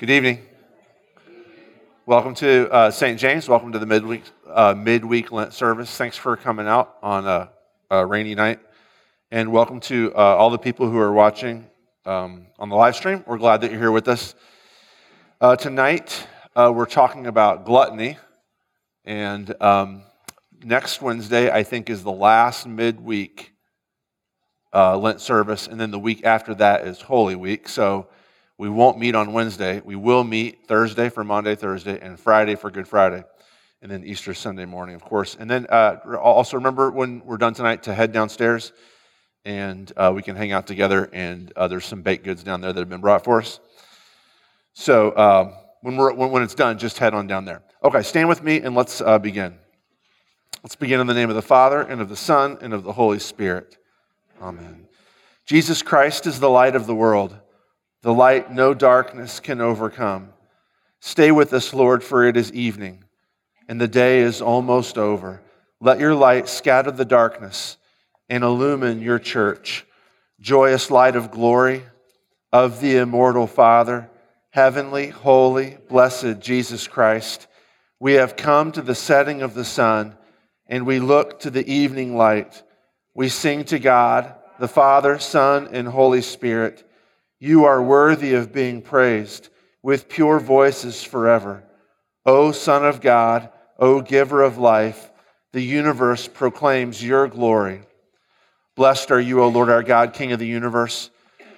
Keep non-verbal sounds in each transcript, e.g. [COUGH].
Good evening. Welcome to uh, St. James. Welcome to the midweek, uh, midweek Lent service. Thanks for coming out on a, a rainy night. And welcome to uh, all the people who are watching um, on the live stream. We're glad that you're here with us. Uh, tonight, uh, we're talking about gluttony. And um, next Wednesday, I think, is the last midweek uh, Lent service. And then the week after that is Holy Week. So we won't meet on Wednesday. We will meet Thursday for Maundy, Thursday, and Friday for Good Friday, and then Easter Sunday morning, of course. And then uh, also remember when we're done tonight to head downstairs and uh, we can hang out together. And uh, there's some baked goods down there that have been brought for us. So um, when, we're, when, when, it's done, just head on down there. Okay, stand with me and let's uh, begin. Let's begin in the name of the Father, and of the Son, and of the Holy Spirit. Amen. Jesus Christ is the light of the world the light no darkness can overcome. Stay with us, Lord, for it is evening, and the day is almost over. Let your light scatter the darkness and illumine your church. Joyous light of glory of the immortal Father, heavenly, holy, blessed Jesus Christ, we have come to the setting of the sun, and we look to the evening light. We sing to God, the Father, Son, and Holy Spirit. You are worthy of being praised with pure voices forever. O Son of God, O Giver of life, the universe proclaims your glory. Blessed are you, O Lord our God, King of the universe,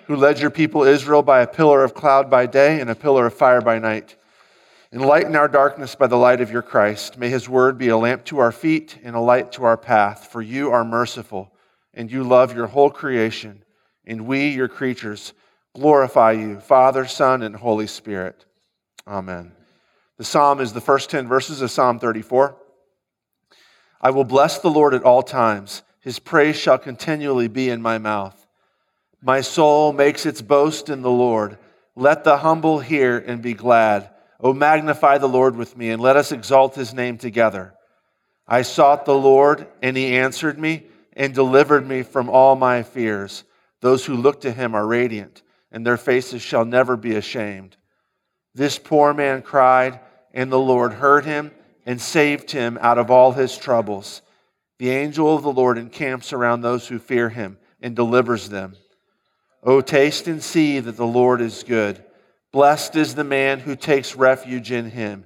who led your people Israel by a pillar of cloud by day and a pillar of fire by night. Enlighten our darkness by the light of your Christ. May his word be a lamp to our feet and a light to our path, for you are merciful, and you love your whole creation, and we, your creatures, glorify you, Father, Son, and Holy Spirit. Amen. The psalm is the first 10 verses of Psalm 34. I will bless the Lord at all times. His praise shall continually be in my mouth. My soul makes its boast in the Lord. Let the humble hear and be glad. O magnify the Lord with me, and let us exalt his name together. I sought the Lord, and he answered me and delivered me from all my fears. Those who look to him are radiant and their faces shall never be ashamed. This poor man cried, and the Lord heard him and saved him out of all his troubles. The angel of the Lord encamps around those who fear him and delivers them. O taste and see that the Lord is good. Blessed is the man who takes refuge in him.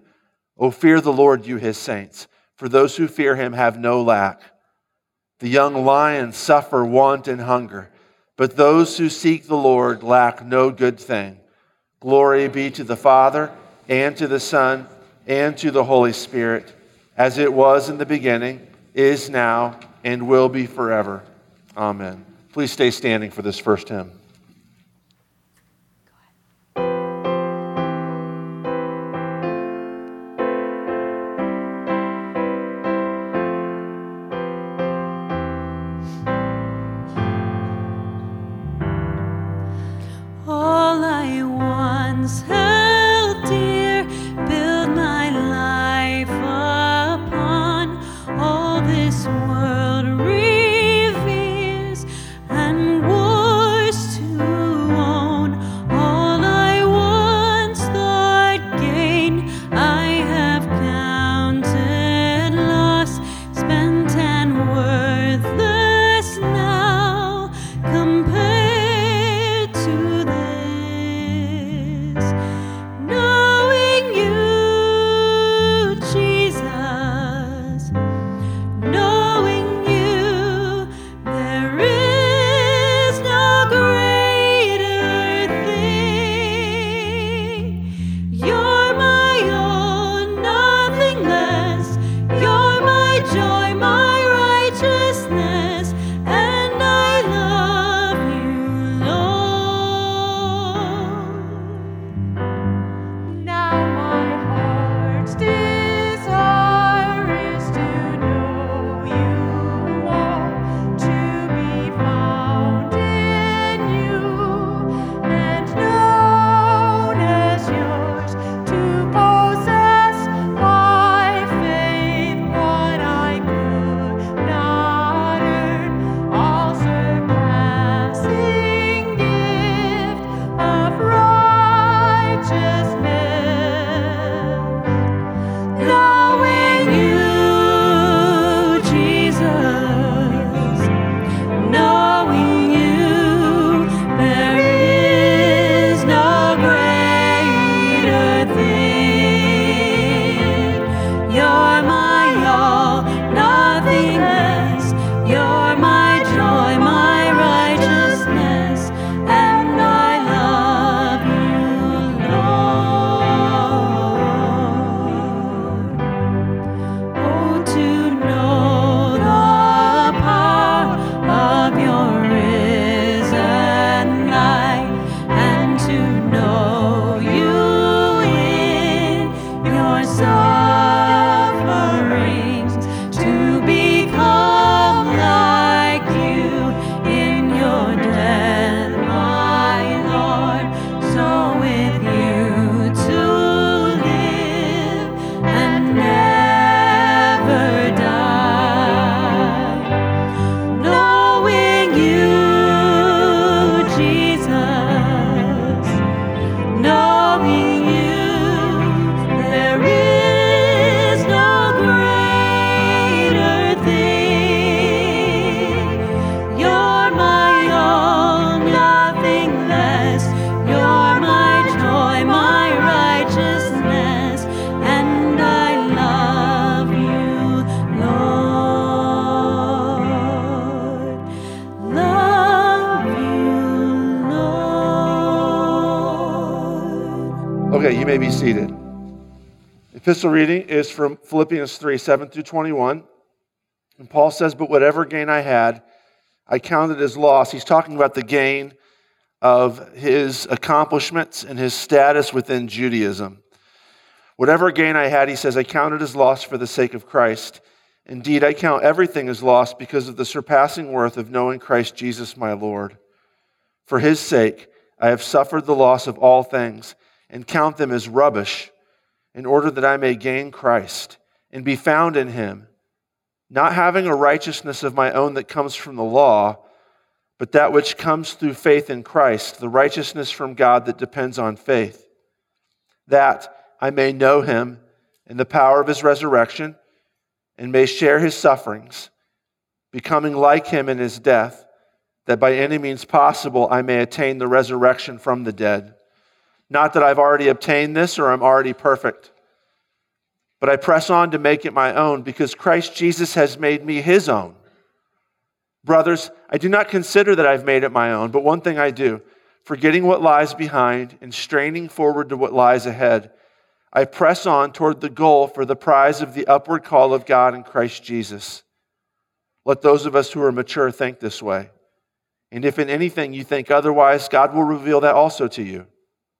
O fear the Lord, you his saints, for those who fear him have no lack. The young lions suffer want and hunger but those who seek the Lord lack no good thing. Glory be to the Father, and to the Son, and to the Holy Spirit, as it was in the beginning, is now, and will be forever. Amen. Please stay standing for this first hymn. Epistle reading is from Philippians 3 7 through 21. And Paul says, But whatever gain I had, I counted as loss. He's talking about the gain of his accomplishments and his status within Judaism. Whatever gain I had, he says, I counted as loss for the sake of Christ. Indeed, I count everything as loss because of the surpassing worth of knowing Christ Jesus my Lord. For his sake, I have suffered the loss of all things and count them as rubbish in order that I may gain Christ and be found in him, not having a righteousness of my own that comes from the law, but that which comes through faith in Christ, the righteousness from God that depends on faith, that I may know him in the power of his resurrection and may share his sufferings, becoming like him in his death, that by any means possible I may attain the resurrection from the dead. Not that I've already obtained this or I'm already perfect, but I press on to make it my own because Christ Jesus has made me his own. Brothers, I do not consider that I've made it my own, but one thing I do, forgetting what lies behind and straining forward to what lies ahead. I press on toward the goal for the prize of the upward call of God in Christ Jesus. Let those of us who are mature think this way. And if in anything you think otherwise, God will reveal that also to you.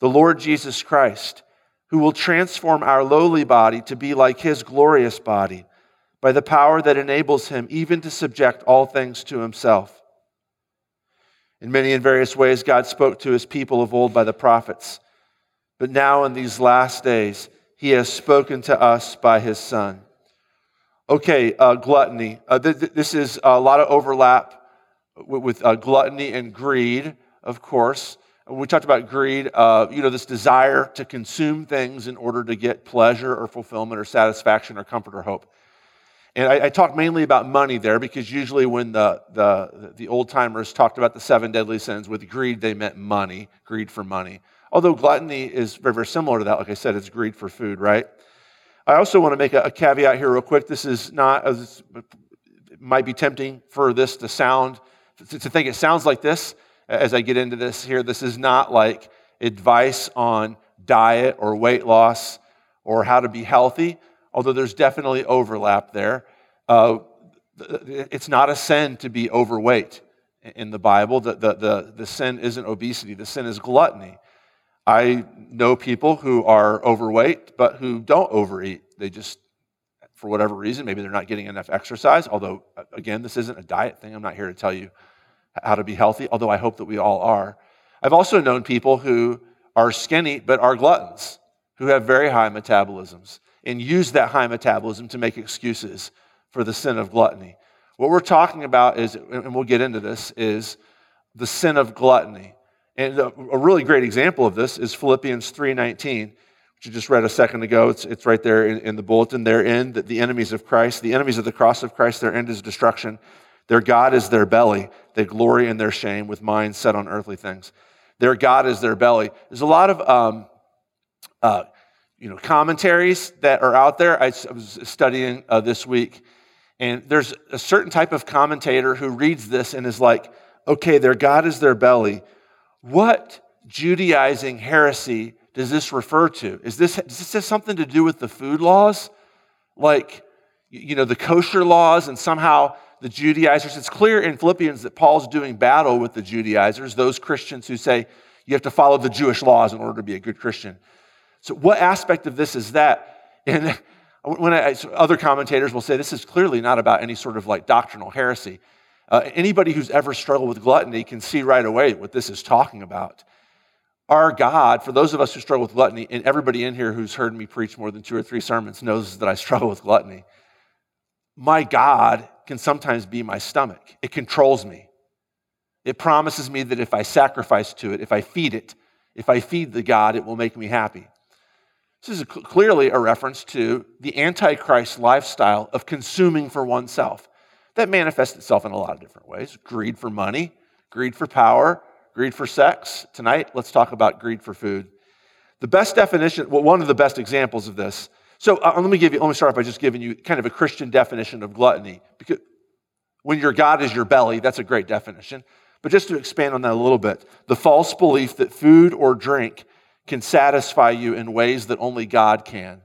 the Lord Jesus Christ, who will transform our lowly body to be like his glorious body by the power that enables him even to subject all things to himself. In many and various ways, God spoke to his people of old by the prophets. But now, in these last days, he has spoken to us by his Son. Okay, uh, gluttony. Uh, th- th- this is a lot of overlap with, with uh, gluttony and greed, of course. We talked about greed, uh, you know, this desire to consume things in order to get pleasure or fulfillment or satisfaction or comfort or hope. And I, I talked mainly about money there because usually when the, the, the old timers talked about the seven deadly sins with greed, they meant money, greed for money. Although gluttony is very, very similar to that. Like I said, it's greed for food, right? I also want to make a, a caveat here, real quick. This is not, as, it might be tempting for this to sound, to, to think it sounds like this as I get into this here. This is not like advice on diet or weight loss or how to be healthy, although there's definitely overlap there. Uh, it's not a sin to be overweight in the Bible. The, the, the, the sin isn't obesity, the sin is gluttony. I know people who are overweight, but who don't overeat. They just, for whatever reason, maybe they're not getting enough exercise. Although, again, this isn't a diet thing. I'm not here to tell you how to be healthy, although I hope that we all are. I've also known people who are skinny but are gluttons, who have very high metabolisms, and use that high metabolism to make excuses for the sin of gluttony. What we're talking about is, and we'll get into this, is the sin of gluttony. And a, really great example of this is Philippians 3.19, which you just read a second ago. It's, it's right there in, in the bulletin. Their end, that the enemies of Christ, the enemies of the cross of Christ, their end is destruction. Their God is their belly. They glory in their shame with minds set on earthly things. Their God is their belly. There's a lot of um, uh, you know, commentaries that are out there. I, was studying uh, this week, and there's a certain type of commentator who reads this and is like, okay, their God is their belly what Judaizing heresy does this refer to? Is this, does this have something to do with the food laws? Like, you know, the kosher laws and somehow the Judaizers? It's clear in Philippians that Paul's doing battle with the Judaizers, those Christians who say you have to follow the Jewish laws in order to be a good Christian. So, what aspect of this is that? And [LAUGHS] when I, other commentators will say this is clearly not about any sort of like doctrinal heresy. Uh, anybody who's ever struggled with gluttony can see right away what this is talking about. Our God, for those of us who struggle with gluttony, and everybody in here who's heard me preach more than two or three sermons knows that I struggle with gluttony. My God can sometimes be my stomach, it controls me. It promises me that if I sacrifice to it, if I feed it, If I feed the God, it will make me happy. This is a, clearly a reference to the Antichrist lifestyle of consuming for oneself. That manifests itself in a lot of different ways greed for money, greed for power, greed for sex. Tonight, let's talk about greed for food. The best definition, well, one of the best examples of this. So uh, let me give you, let me start by just giving you kind of a Christian definition of gluttony. Because when your God is your belly, that's a great definition. But just to expand on that a little bit, the false belief that food or drink can satisfy you in ways that only God can.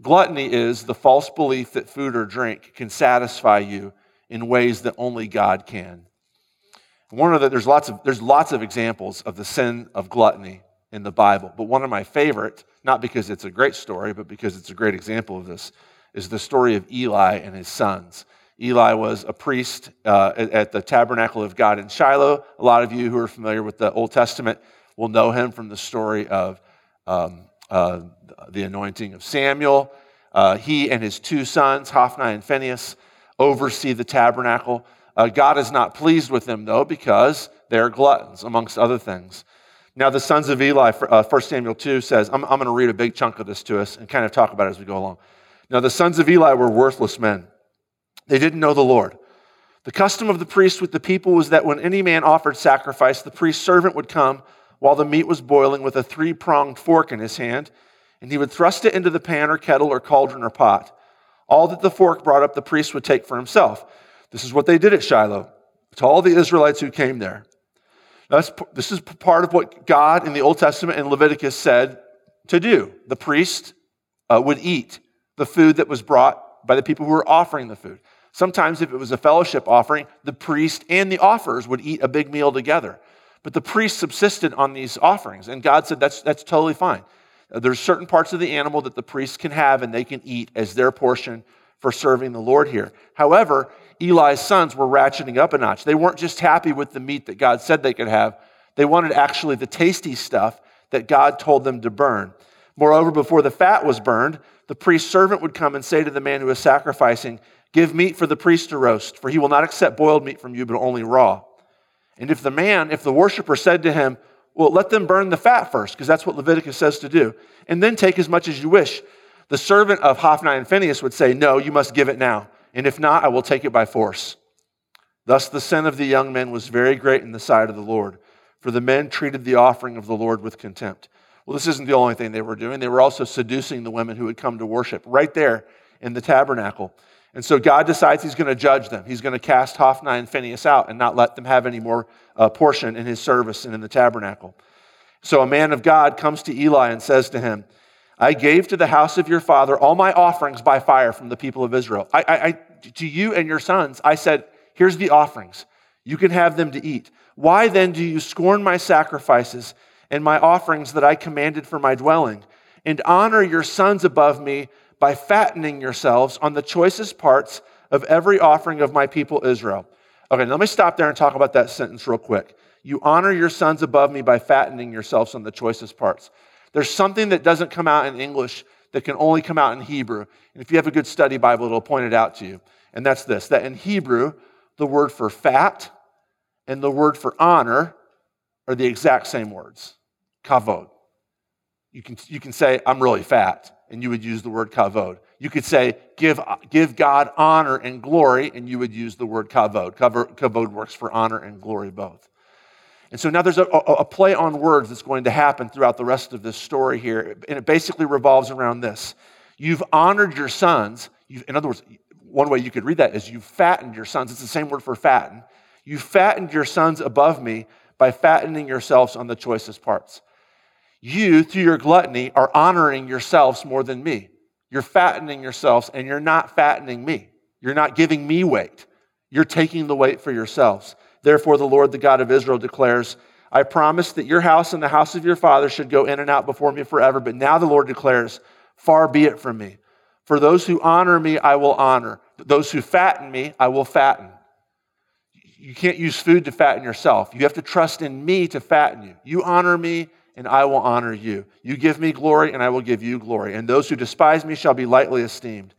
Gluttony is the false belief that food or drink can satisfy you in ways that only God can. One of the, there's lots of there's lots of examples of the sin of gluttony in the Bible, but one of my favorite, not because it's a great story, but because it's a great example of this, is the story of Eli and his sons. Eli was a priest uh, at the tabernacle of God in Shiloh. A lot of you who are familiar with the Old Testament will know him from the story of um, uh, the anointing of Samuel. Uh, he and his two sons, Hophni and Phinehas, oversee the tabernacle. Uh, God is not pleased with them, though, because they're gluttons, amongst other things. Now, the sons of Eli, uh, 1 Samuel 2 says, I'm, I'm going to read a big chunk of this to us and kind of talk about it as we go along. Now, the sons of Eli were worthless men. They didn't know the Lord. The custom of the priest with the people was that when any man offered sacrifice, the priest's servant would come while the meat was boiling with a three pronged fork in his hand, and he would thrust it into the pan or kettle or cauldron or pot. All that the fork brought up, the priest would take for himself. This is what they did at Shiloh to all the Israelites who came there. That's, this is part of what God in the Old Testament and Leviticus said to do. The priest uh, would eat the food that was brought by the people who were offering the food. Sometimes, if it was a fellowship offering, the priest and the offers would eat a big meal together. But the priest subsisted on these offerings, and God said that's, that's totally fine. Uh, there's certain parts of the animal that the priests can have and they can eat as their portion for serving the Lord here. However, Eli's sons were ratcheting up a notch. They weren't just happy with the meat that God said they could have, they wanted actually the tasty stuff that God told them to burn. Moreover, before the fat was burned, the priest's servant would come and say to the man who was sacrificing, Give meat for the priest to roast, for he will not accept boiled meat from you, but only raw. And if the man, if the worshiper said to him, Well, let them burn the fat first, because that's what Leviticus says to do, and then take as much as you wish, the servant of Hophni and Phinehas would say, No, you must give it now, and if not, I will take it by force. Thus the sin of the young men was very great in the sight of the Lord, for the men treated the offering of the Lord with contempt. Well, this isn't the only thing they were doing. They were also seducing the women who had come to worship right there in the tabernacle. And so God decides he's going to judge them. He's going to cast Hophni and Phinehas out and not let them have any more uh, portion in his service and in the tabernacle. So a man of God comes to Eli and says to him, I gave to the house of your father all my offerings by fire from the people of Israel. I, I, I, to you and your sons, I said, Here's the offerings. You can have them to eat. Why then do you scorn my sacrifices and my offerings that I commanded for my dwelling, and honor your sons above me by fattening yourselves on the choicest parts of every offering of my people Israel. Okay, let me stop there and talk about that sentence real quick. You honor your sons above me by fattening yourselves on the choicest parts. There's something that doesn't come out in English that can only come out in Hebrew. And if you have a good study Bible, it'll point it out to you. And that's this that in Hebrew, the word for fat and the word for honor are the exact same words kavod. You can, you can say, I'm really fat and you would use the word kavod. You could say, give, give God honor and glory, and you would use the word kavod. Kavod works for honor and glory both. And so now there's a, a, play on words that's going to happen throughout the rest of this story here. And it basically revolves around this. You've honored your sons. You've, in other words, one way you could read that is you've fattened your sons. It's the same word for fatten. You fattened your sons above me by fattening yourselves on the choicest parts. You, through your gluttony, are honoring yourselves more than me. You're fattening yourselves, and you're not fattening me. You're not giving me weight. You're taking the weight for yourselves. Therefore, the Lord, the God of Israel, declares, I promised that your house and the house of your father should go in and out before me forever. But now the Lord declares, Far be it from me. For those who honor me, I will honor. Those who fatten me, I will fatten. You can't use food to fatten yourself. You have to trust in me to fatten you. You honor me, and I will honor you. You give me glory, and I will give you glory. And those who despise me shall be lightly esteemed.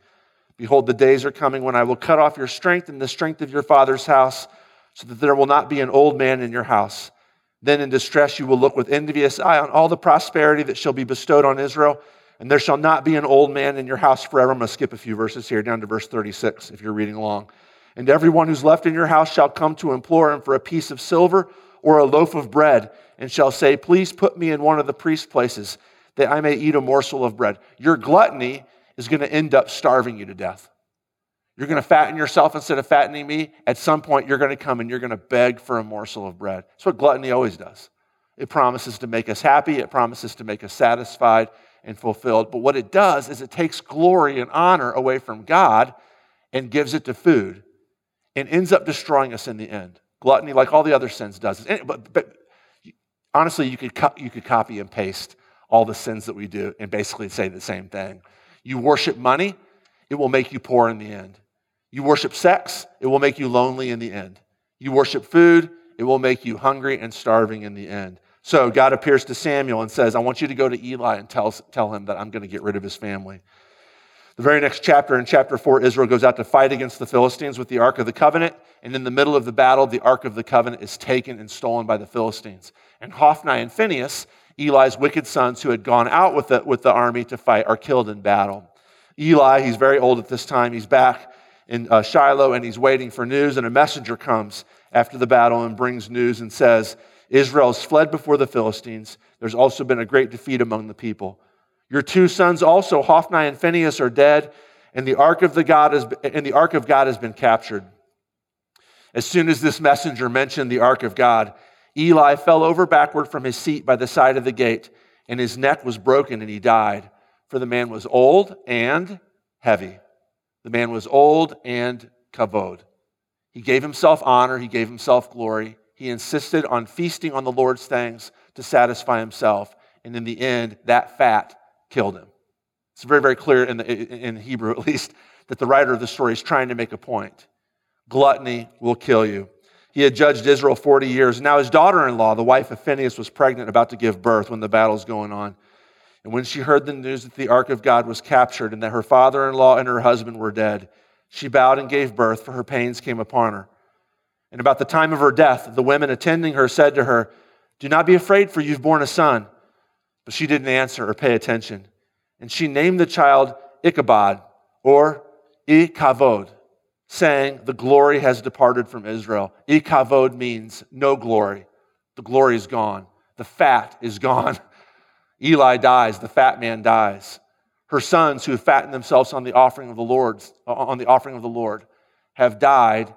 Behold, the days are coming when I will cut off your strength and the strength of your father's house, so that there will not be an old man in your house. Then in distress you will look with envious eye on all the prosperity that shall be bestowed on Israel, and there shall not be an old man in your house forever. I'm going to skip a few verses here down to verse 36 if you're reading along. And everyone who's left in your house shall come to implore him for a piece of silver or a loaf of bread, and shall say, Please put me in one of the priest places, that I may eat a morsel of bread. Your gluttony is going to end up starving you to death. You're going to fatten yourself instead of fattening me. At some point, you're going to come and you're going to beg for a morsel of bread. That's what gluttony always does. It promises to make us happy, it promises to make us satisfied and fulfilled. But what it does is it takes glory and honor away from God and gives it to food and ends up destroying us in the end. Gluttony, like all the other sins, does. But, but honestly, you could, you could copy and paste all the sins that we do and basically say the same thing. You worship money, it will make you poor in the end. You worship sex, it will make you lonely in the end. You worship food, it will make you hungry and starving in the end. So God appears to Samuel and says, I want you to go to Eli and tell, tell him that I'm going to get rid of his family. The very next chapter, in chapter 4, Israel goes out to fight against the Philistines with the Ark of the Covenant. And in the middle of the battle, the Ark of the Covenant is taken and stolen by the Philistines. And Hophni and Phinehas, Eli's wicked sons who had gone out with the, with the army to fight, are killed in battle. Eli, he's very old at this time, he's back in uh, Shiloh and he's waiting for news. And a messenger comes after the battle and brings news and says, Israel's fled before the Philistines. There's also been a great defeat among the people. Your two sons also, Hophni and Phinehas, are dead, and the ark of the God has, and the ark of God has been captured. As soon as this messenger mentioned the ark of God, Eli fell over backward from his seat by the side of the gate, and his neck was broken, and he died. For the man was old and heavy. The man was old and kavod. He gave himself honor, he gave himself glory. He insisted on feasting on the Lord's things to satisfy himself. And in the end, that fat killed him. It's very, very clear in, the, in Hebrew, at least, that the writer of the story is trying to make a point. Gluttony will kill you. He had judged Israel 40 years. Now, his daughter in law, the wife of Phinehas, was pregnant, about to give birth when the battle's going on. And when she heard the news that the ark of God was captured and that her father in law and her husband were dead, she bowed and gave birth, for her pains came upon her. And about the time of her death, the women attending her said to her, Do not be afraid, for you've borne a son. But she didn't answer or pay attention. And she named the child Ichabod or Ikavod, saying, The glory has departed from Israel. Ikavod means no glory. The glory is gone. The fat is gone. [LAUGHS] Eli dies, the fat man dies. Her sons who have fattened themselves on the offering of the Lord, on the offering of the Lord, have died.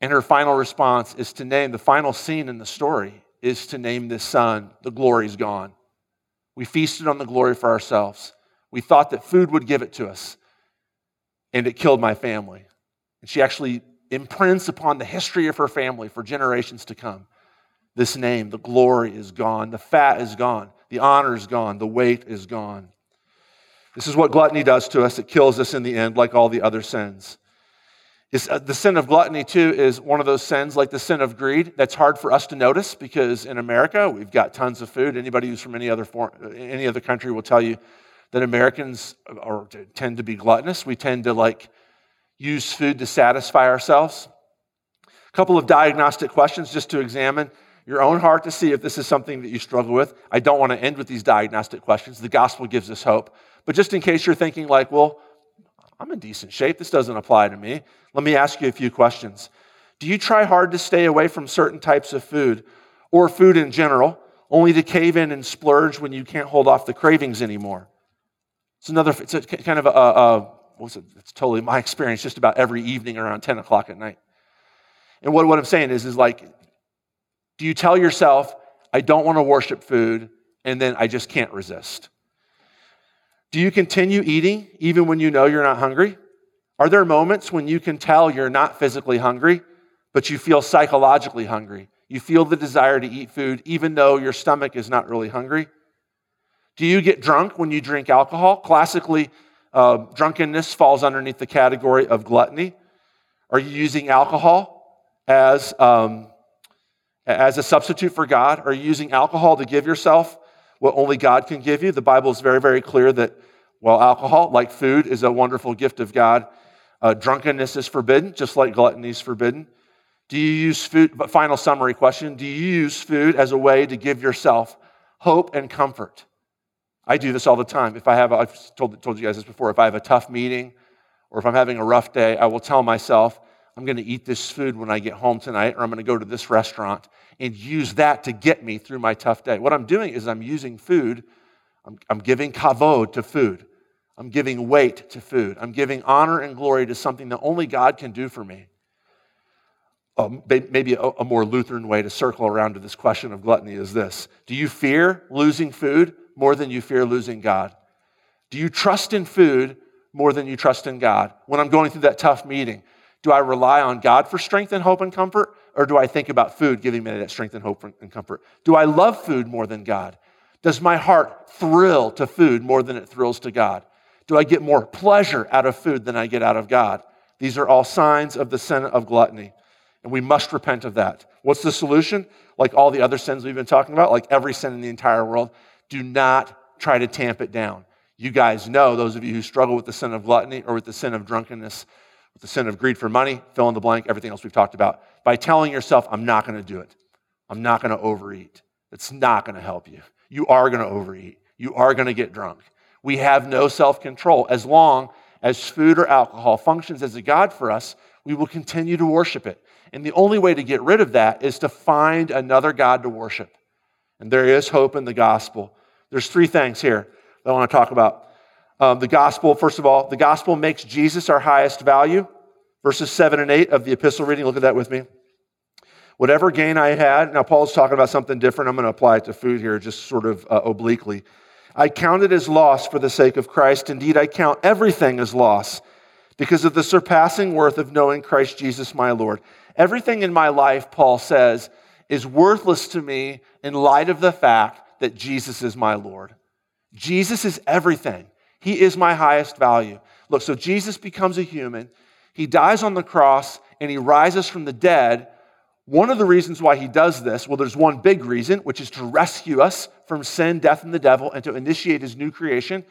And her final response is to name the final scene in the story is to name this son, the glory is gone. We feasted on the glory for ourselves. We thought that food would give it to us, and it killed my family. And she actually imprints upon the history of her family for generations to come. This name, the glory is gone, the fat is gone, the honor is gone, the weight is gone. This is what gluttony does to us. It kills us in the end, like all the other sins. It's, uh, the sin of gluttony, too, is one of those sins like the sin of greed that's hard for us to notice because in America, we've got tons of food. Anybody who's from any other, form, any other country will tell you that Americans are, tend to be gluttonous. We tend to like use food to satisfy ourselves. A couple of diagnostic questions just to examine your own heart to see if this is something that you struggle with. I don't want to end with these diagnostic questions. The gospel gives us hope. But just in case you're thinking, like, well, I'm in decent shape, this doesn't apply to me, let me ask you a few questions. Do you try hard to stay away from certain types of food or food in general, only to cave in and splurge when you can't hold off the cravings anymore? It's another, it's a, kind of a, a what's it? It's totally my [LAUGHS] experience just about every evening around 10 o'clock at night. And what, what I'm saying is, is like, do you tell yourself, I don't want to worship food, and then I just can't resist? Do you continue eating even when you know you're not hungry? Are there moments when you can tell you're not physically hungry, but you feel psychologically hungry? You feel the desire to eat food even though your stomach is not really hungry? Do you get drunk when you drink alcohol? Classically, uh, drunkenness falls underneath the category of gluttony. Are you using alcohol as, um, as a substitute for God? Are you using alcohol to give yourself what only God can give you? The Bible is very, very clear that while alcohol, like food, is a wonderful gift of God, uh, drunkenness is forbidden, just like gluttony is forbidden. Do you use food, but final summary question, do you use food as a way to give yourself hope and comfort? I do this all the time. If I have, I've told, told you guys this before, if I have a tough meeting or if I'm having a rough day, I will tell myself, I'm going to eat this food when I get home tonight, or I'm going to go to this restaurant and use that to get me through my tough day. What I'm doing is I'm using food, I'm, I'm giving kavod to food. I'm giving weight to food. I'm giving honor and glory to something that only God can do for me. Um, maybe a, a more Lutheran way to circle around to this question of gluttony is this Do you fear losing food more than you fear losing God? Do you trust in food more than you trust in God? When I'm going through that tough meeting, do I rely on God for strength and hope and comfort? Or do I think about food giving me that strength and hope and comfort? Do I love food more than God? Does my heart thrill to food more than it thrills to God? Do I get more pleasure out of food than I get out of God? These are all signs of the sin of gluttony. And we must repent of that. What's the solution? Like all the other sins we've been talking about, like every sin in the entire world, do not try to tamp it down. You guys know, those of you who struggle with the sin of gluttony or with the sin of drunkenness, with the sin of greed for money, fill in the blank, everything else we've talked about, by telling yourself, I'm not going to do it. I'm not going to overeat. It's not going to help you. You are going to overeat. You are going to get drunk. We have no self control. As long as food or alcohol functions as a God for us, we will continue to worship it. And the only way to get rid of that is to find another God to worship. And there is hope in the gospel. There's three things here that I want to talk about. Um, the gospel, first of all, the gospel makes Jesus our highest value. Verses 7 and 8 of the epistle reading, look at that with me. Whatever gain I had, now Paul's talking about something different. I'm going to apply it to food here, just sort of uh, obliquely. I count it as loss for the sake of Christ. Indeed, I count everything as loss because of the surpassing worth of knowing Christ Jesus my Lord. Everything in my life, Paul says, is worthless to me in light of the fact that Jesus is my Lord. Jesus is everything. He is my highest value. Look, so Jesus becomes a human. He dies on the cross and he rises from the dead one of the reasons why he does this, well, there's one big reason, which is to rescue us from sin, death, and the devil, and to initiate his new creation.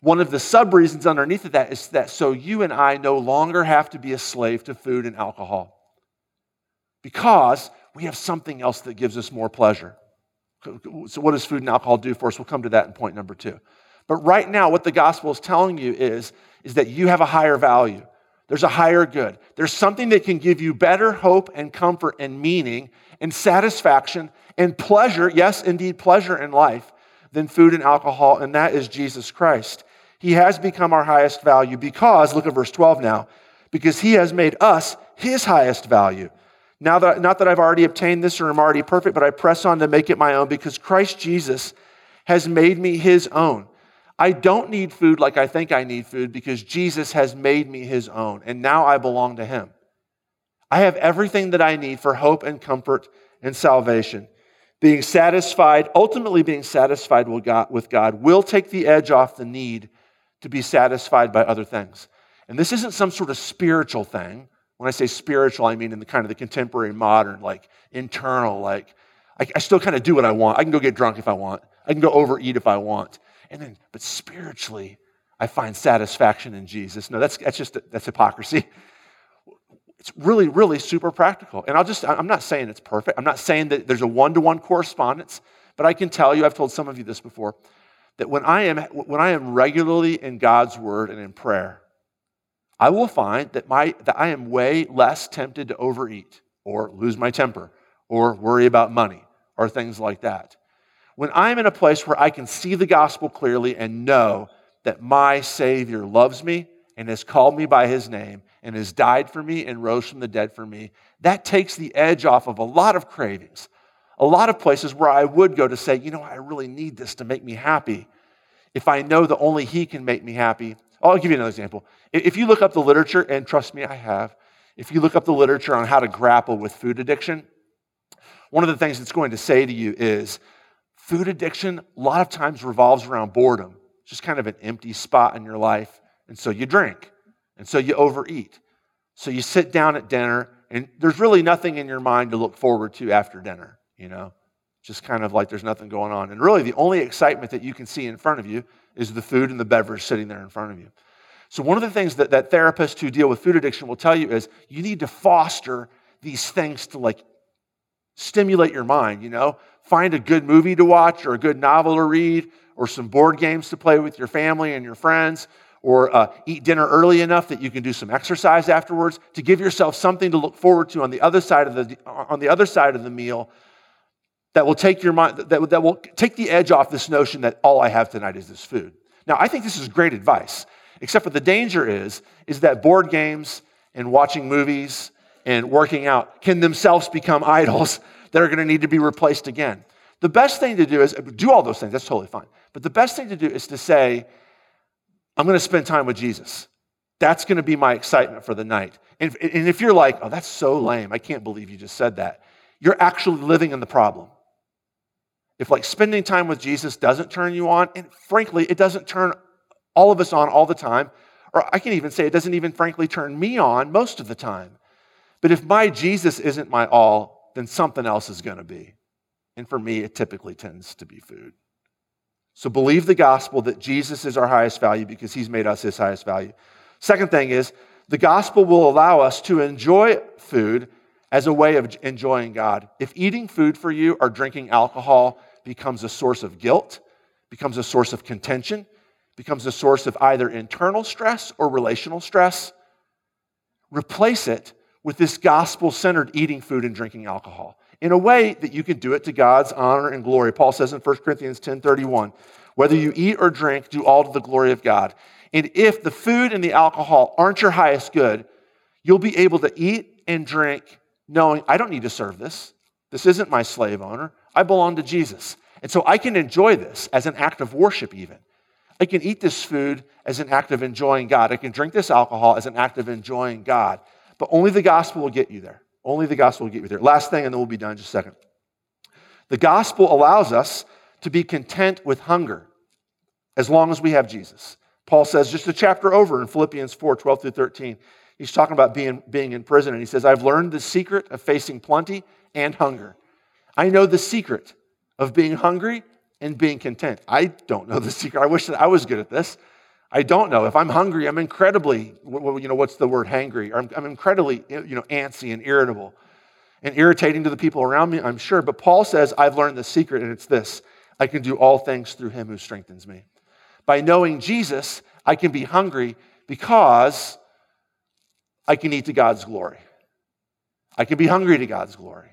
One of the sub reasons underneath of that is that so you and I no longer have to be a slave to food and alcohol because we have something else that gives us more pleasure. So, what does food and alcohol do for us? We'll come to that in point number two. But right now, what the gospel is telling you is, is that you have a higher value. There's a higher good. There's something that can give you better hope and comfort and meaning and satisfaction and pleasure, yes, indeed, pleasure in life than food and alcohol, and that is Jesus Christ. He has become our highest value because, look at verse 12 now, because he has made us his highest value. Now that, not that I've already obtained this or am already perfect, but I press on to make it my own because Christ Jesus has made me his own. I don't need food like I think I need food because Jesus has made me his own, and now I belong to him. I have everything that I need for hope and comfort and salvation. Being satisfied, ultimately being satisfied with God, will take the edge off the need to be satisfied by other things. And this isn't some sort of spiritual thing. When I say spiritual, I mean in the kind of the contemporary modern, like internal, like I, I still kind of do what I want. I can go get drunk if I want. I can go overeat if I want. And then, but spiritually, I find satisfaction in Jesus. No, that's, that's just, that's hypocrisy. It's really, really super practical. And I'll just, I'm not saying it's perfect. I'm not saying that there's a one to one correspondence, but I can tell you, I've told some of you this before, that when I am, when I am regularly in God's word and in prayer, I will find that, my, that I am way less tempted to overeat or lose my temper or worry about money or things like that when I'm in a place where I can see the gospel clearly and know that my Savior loves me and has called me by his name and has died for me and rose from the dead for me, that takes the edge off of a lot of cravings, a lot of places where I would go to say, you know, I really need this to make me happy. If I know that only he can make me happy, I'll give you another example. If you look up the literature, and trust me, I have, if you look up the literature on how to grapple with food addiction, one of the things it's going to say to you is Food addiction, a lot of times, revolves around boredom, it's just kind of an empty spot in your life. And so you drink, and so you overeat. So you sit down at dinner, and there's really nothing in your mind to look forward to after dinner, you know? Just kind of like there's nothing going on. And really, the only excitement that you can see in front of you is the food and the beverage sitting there in front of you. So, one of the things that, that therapists who deal with food addiction will tell you is you need to foster these things to like stimulate your mind, you know? Find a good movie to watch or a good novel to read or some board games to play with your family and your friends or uh, eat dinner early enough that you can do some exercise afterwards to give yourself something to look forward to on the other side of the, on the, other side of the meal that will take your mind that, that will take the edge off this notion that all i have tonight is this food. Now i think this is great advice except for the danger is is that board games and watching movies and working out can themselves become [LAUGHS] idols that are going to need to be replaced again the best thing to do is do all those things that's totally fine but the best thing to do is to say I'm going to spend time with Jesus. That's going to be my excitement for the night. And, and if you're like, oh, that's so lame, I can't believe you just said that, you're actually living in the problem. If like spending time with Jesus doesn't turn you on, and frankly, it doesn't turn all of us on all the time, or I can even say it doesn't even frankly turn me on most of the time. But if my Jesus isn't my all, then something else is going to be. And for me, it typically tends to be food. So believe the gospel that Jesus is our highest value because he's made us his highest value. Second thing is, the gospel will allow us to enjoy food as a way of enjoying God. If eating food for you or drinking alcohol becomes a source of guilt, becomes a source of contention, becomes a source of either internal stress or relational stress, replace it with this gospel centered eating food and drinking alcohol in a way that you can do it to God's honor and glory. Paul says in 1 Corinthians 10:31, whether you eat or drink, do all to the glory of God. And if the food and the alcohol aren't your highest good, you'll be able to eat and drink knowing I don't need to serve this. This isn't my slave owner. I belong to Jesus. And so I can enjoy this as an act of worship, even. I can eat this food as an act of enjoying God. I can drink this alcohol as an act of enjoying God. But only the gospel will get you there. Only the gospel will get you there. Last thing, and then we'll be done in just a second. The gospel allows us to be content with hunger as long as we have Jesus. Paul says just a chapter over in Philippians 4 12 through 13. He's talking about being, being in prison, and he says, I've learned the secret of facing plenty and hunger. I know the secret of being hungry and being content. I don't know the secret. I wish that I was good at this. I don't know. If I'm hungry, I'm incredibly, you know, what's the word hangry? I'm, I'm incredibly, you know, antsy and irritable and irritating to the people around me, I'm sure. But Paul says, I've learned the secret, and it's this I can do all things through him who strengthens me. By knowing Jesus, I can be hungry because I can eat to God's glory. I can be hungry to God's glory.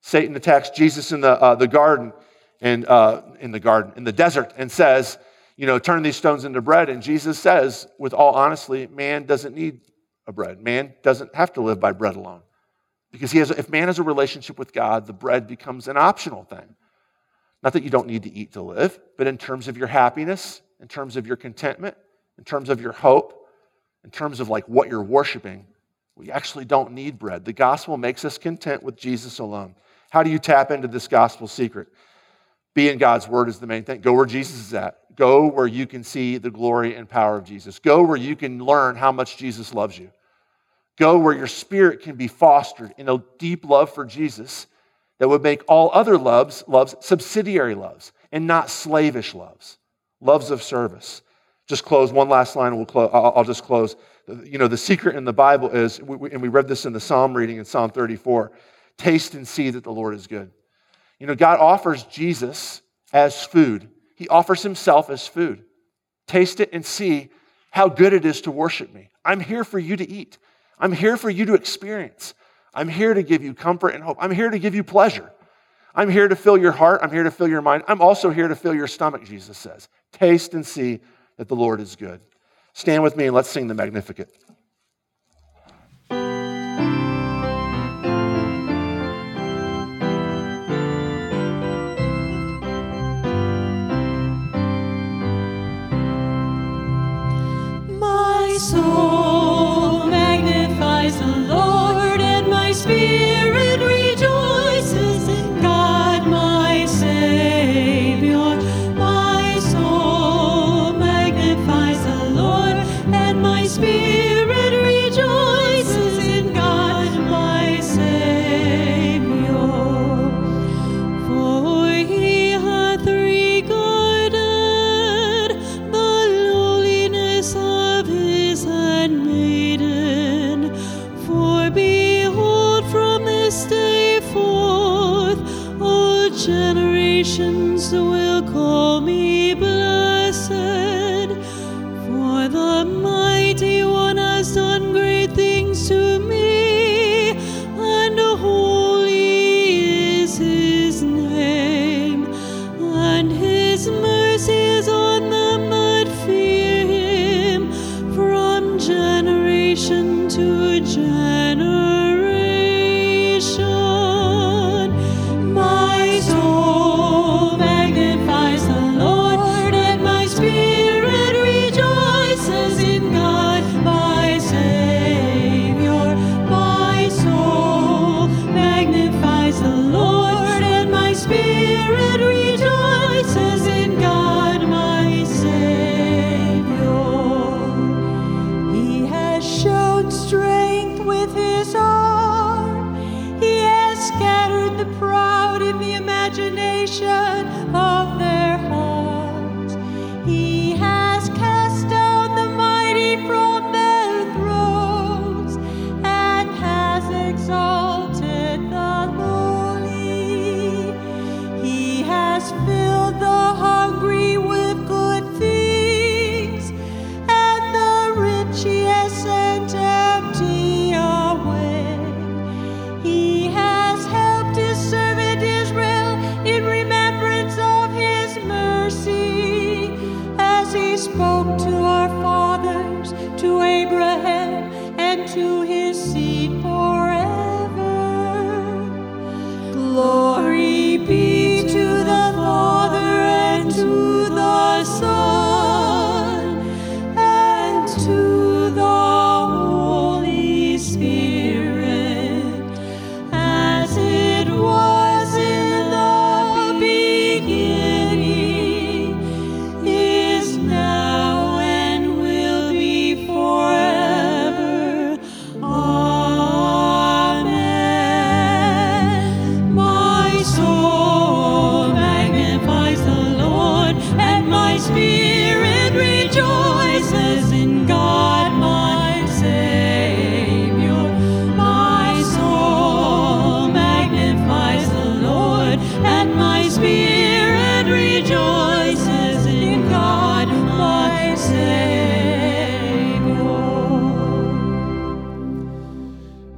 Satan attacks Jesus in the, uh, the garden and uh, in the garden, in the desert, and says, you know, turn these stones into bread. And Jesus says, with all honesty, man doesn't need a bread. Man doesn't have to live by bread alone. Because he has, if man has a relationship with God, the bread becomes an optional thing. Not that you don't need to eat to live, but in terms of your happiness, in terms of your contentment, in terms of your hope, in terms of like what you're worshiping, we actually don't need bread. The gospel makes us content with Jesus alone. How do you tap into this gospel secret? Be in God's word is the main thing. Go where Jesus is at. Go where you can see the glory and power of Jesus. Go where you can learn how much Jesus loves you. Go where your spirit can be fostered in a deep love for Jesus that would make all other loves loves subsidiary loves and not slavish loves, loves of service. Just close one last line. We'll close. I'll just close. You know, the secret in the Bible is, and we read this in the Psalm reading in Psalm 34 taste and see that the Lord is good. You know, God offers Jesus as food he offers himself as food. Taste it and see how good it is to worship me. I'm here for you to eat. I'm here for you to experience. I'm here to give you comfort and hope. I'm here to give you pleasure. I'm here to fill your heart. I'm here to fill your mind. I'm also here to fill your stomach, Jesus says. Taste and see that the Lord is good. Stand with me and let's sing the Magnificat.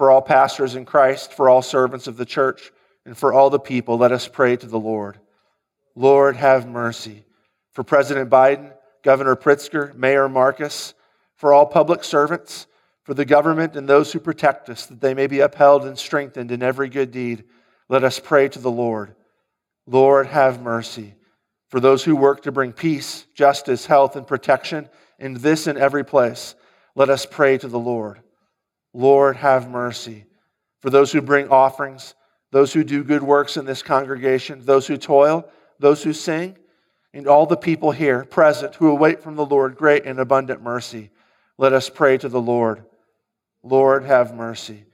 for all pastors in Christ, for all servants of the church, and for all the people, let us pray to the Lord. Lord, have mercy. For President Biden, Governor Pritzker, Mayor Marcus, for all public servants, for the government and those who protect us, that they may be upheld and strengthened in every good deed, let us pray to the Lord. Lord, have mercy. For those who work to bring peace, justice, health, and protection in this and every place, let us pray to the Lord. Lord, have mercy. For those who bring offerings, those who do good works in this congregation, those who toil, those who sing, and all the people here present who await from the Lord great and abundant mercy, let us pray to the Lord. Lord, have mercy.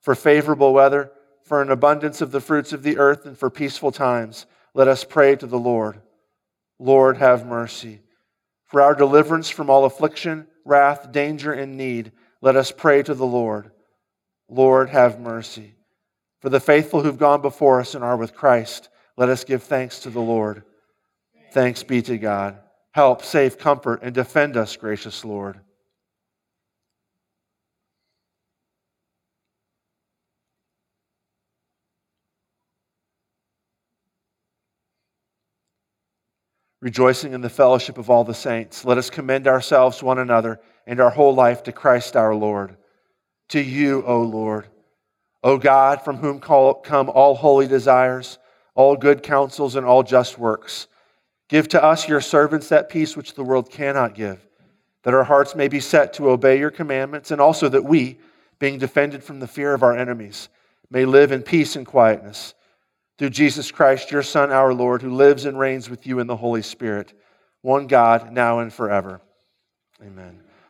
For favorable weather, for an abundance of the fruits of the earth, and for peaceful times, let us pray to the Lord. Lord, have mercy. For our deliverance from all affliction, wrath, danger, and need, let us pray to the Lord. Lord, have mercy. For the faithful who've gone before us and are with Christ, let us give thanks to the Lord. Thanks be to God. Help, save, comfort, and defend us, gracious Lord. rejoicing in the fellowship of all the saints, let us commend ourselves to one another and our whole life to Christ our Lord. To you, O Lord, O God, from whom come all holy desires, all good counsels, and all just works, give to us, your servants, that peace which the world cannot give, that our hearts may be set to obey your commandments, and also that we, being defended from the fear of our enemies, may live in peace and quietness through Jesus Christ, your Son, our Lord, who lives and reigns with you in the Holy Spirit, one God, now and forever. Amen.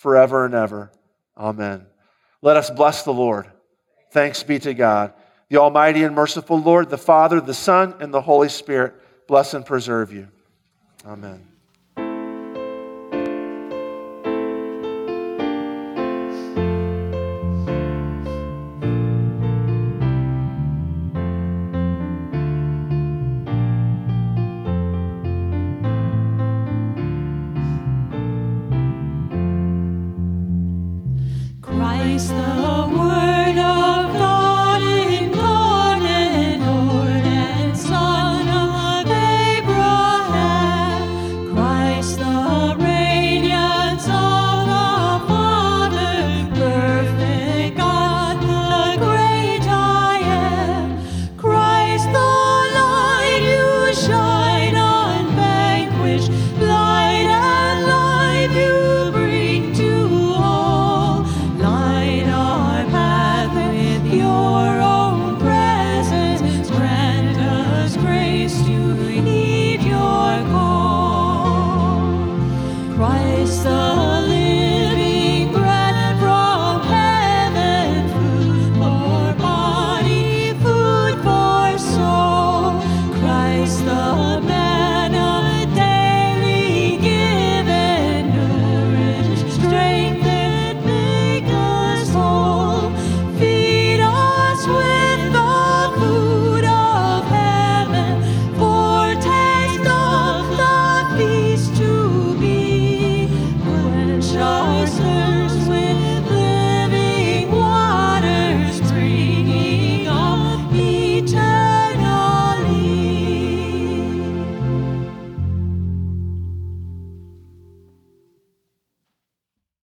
forever and ever. Amen. Let us bless the Lord. Thanks be to God. The Almighty and merciful Lord, the Father, the Son, and the Holy Spirit, bless and preserve you. Amen.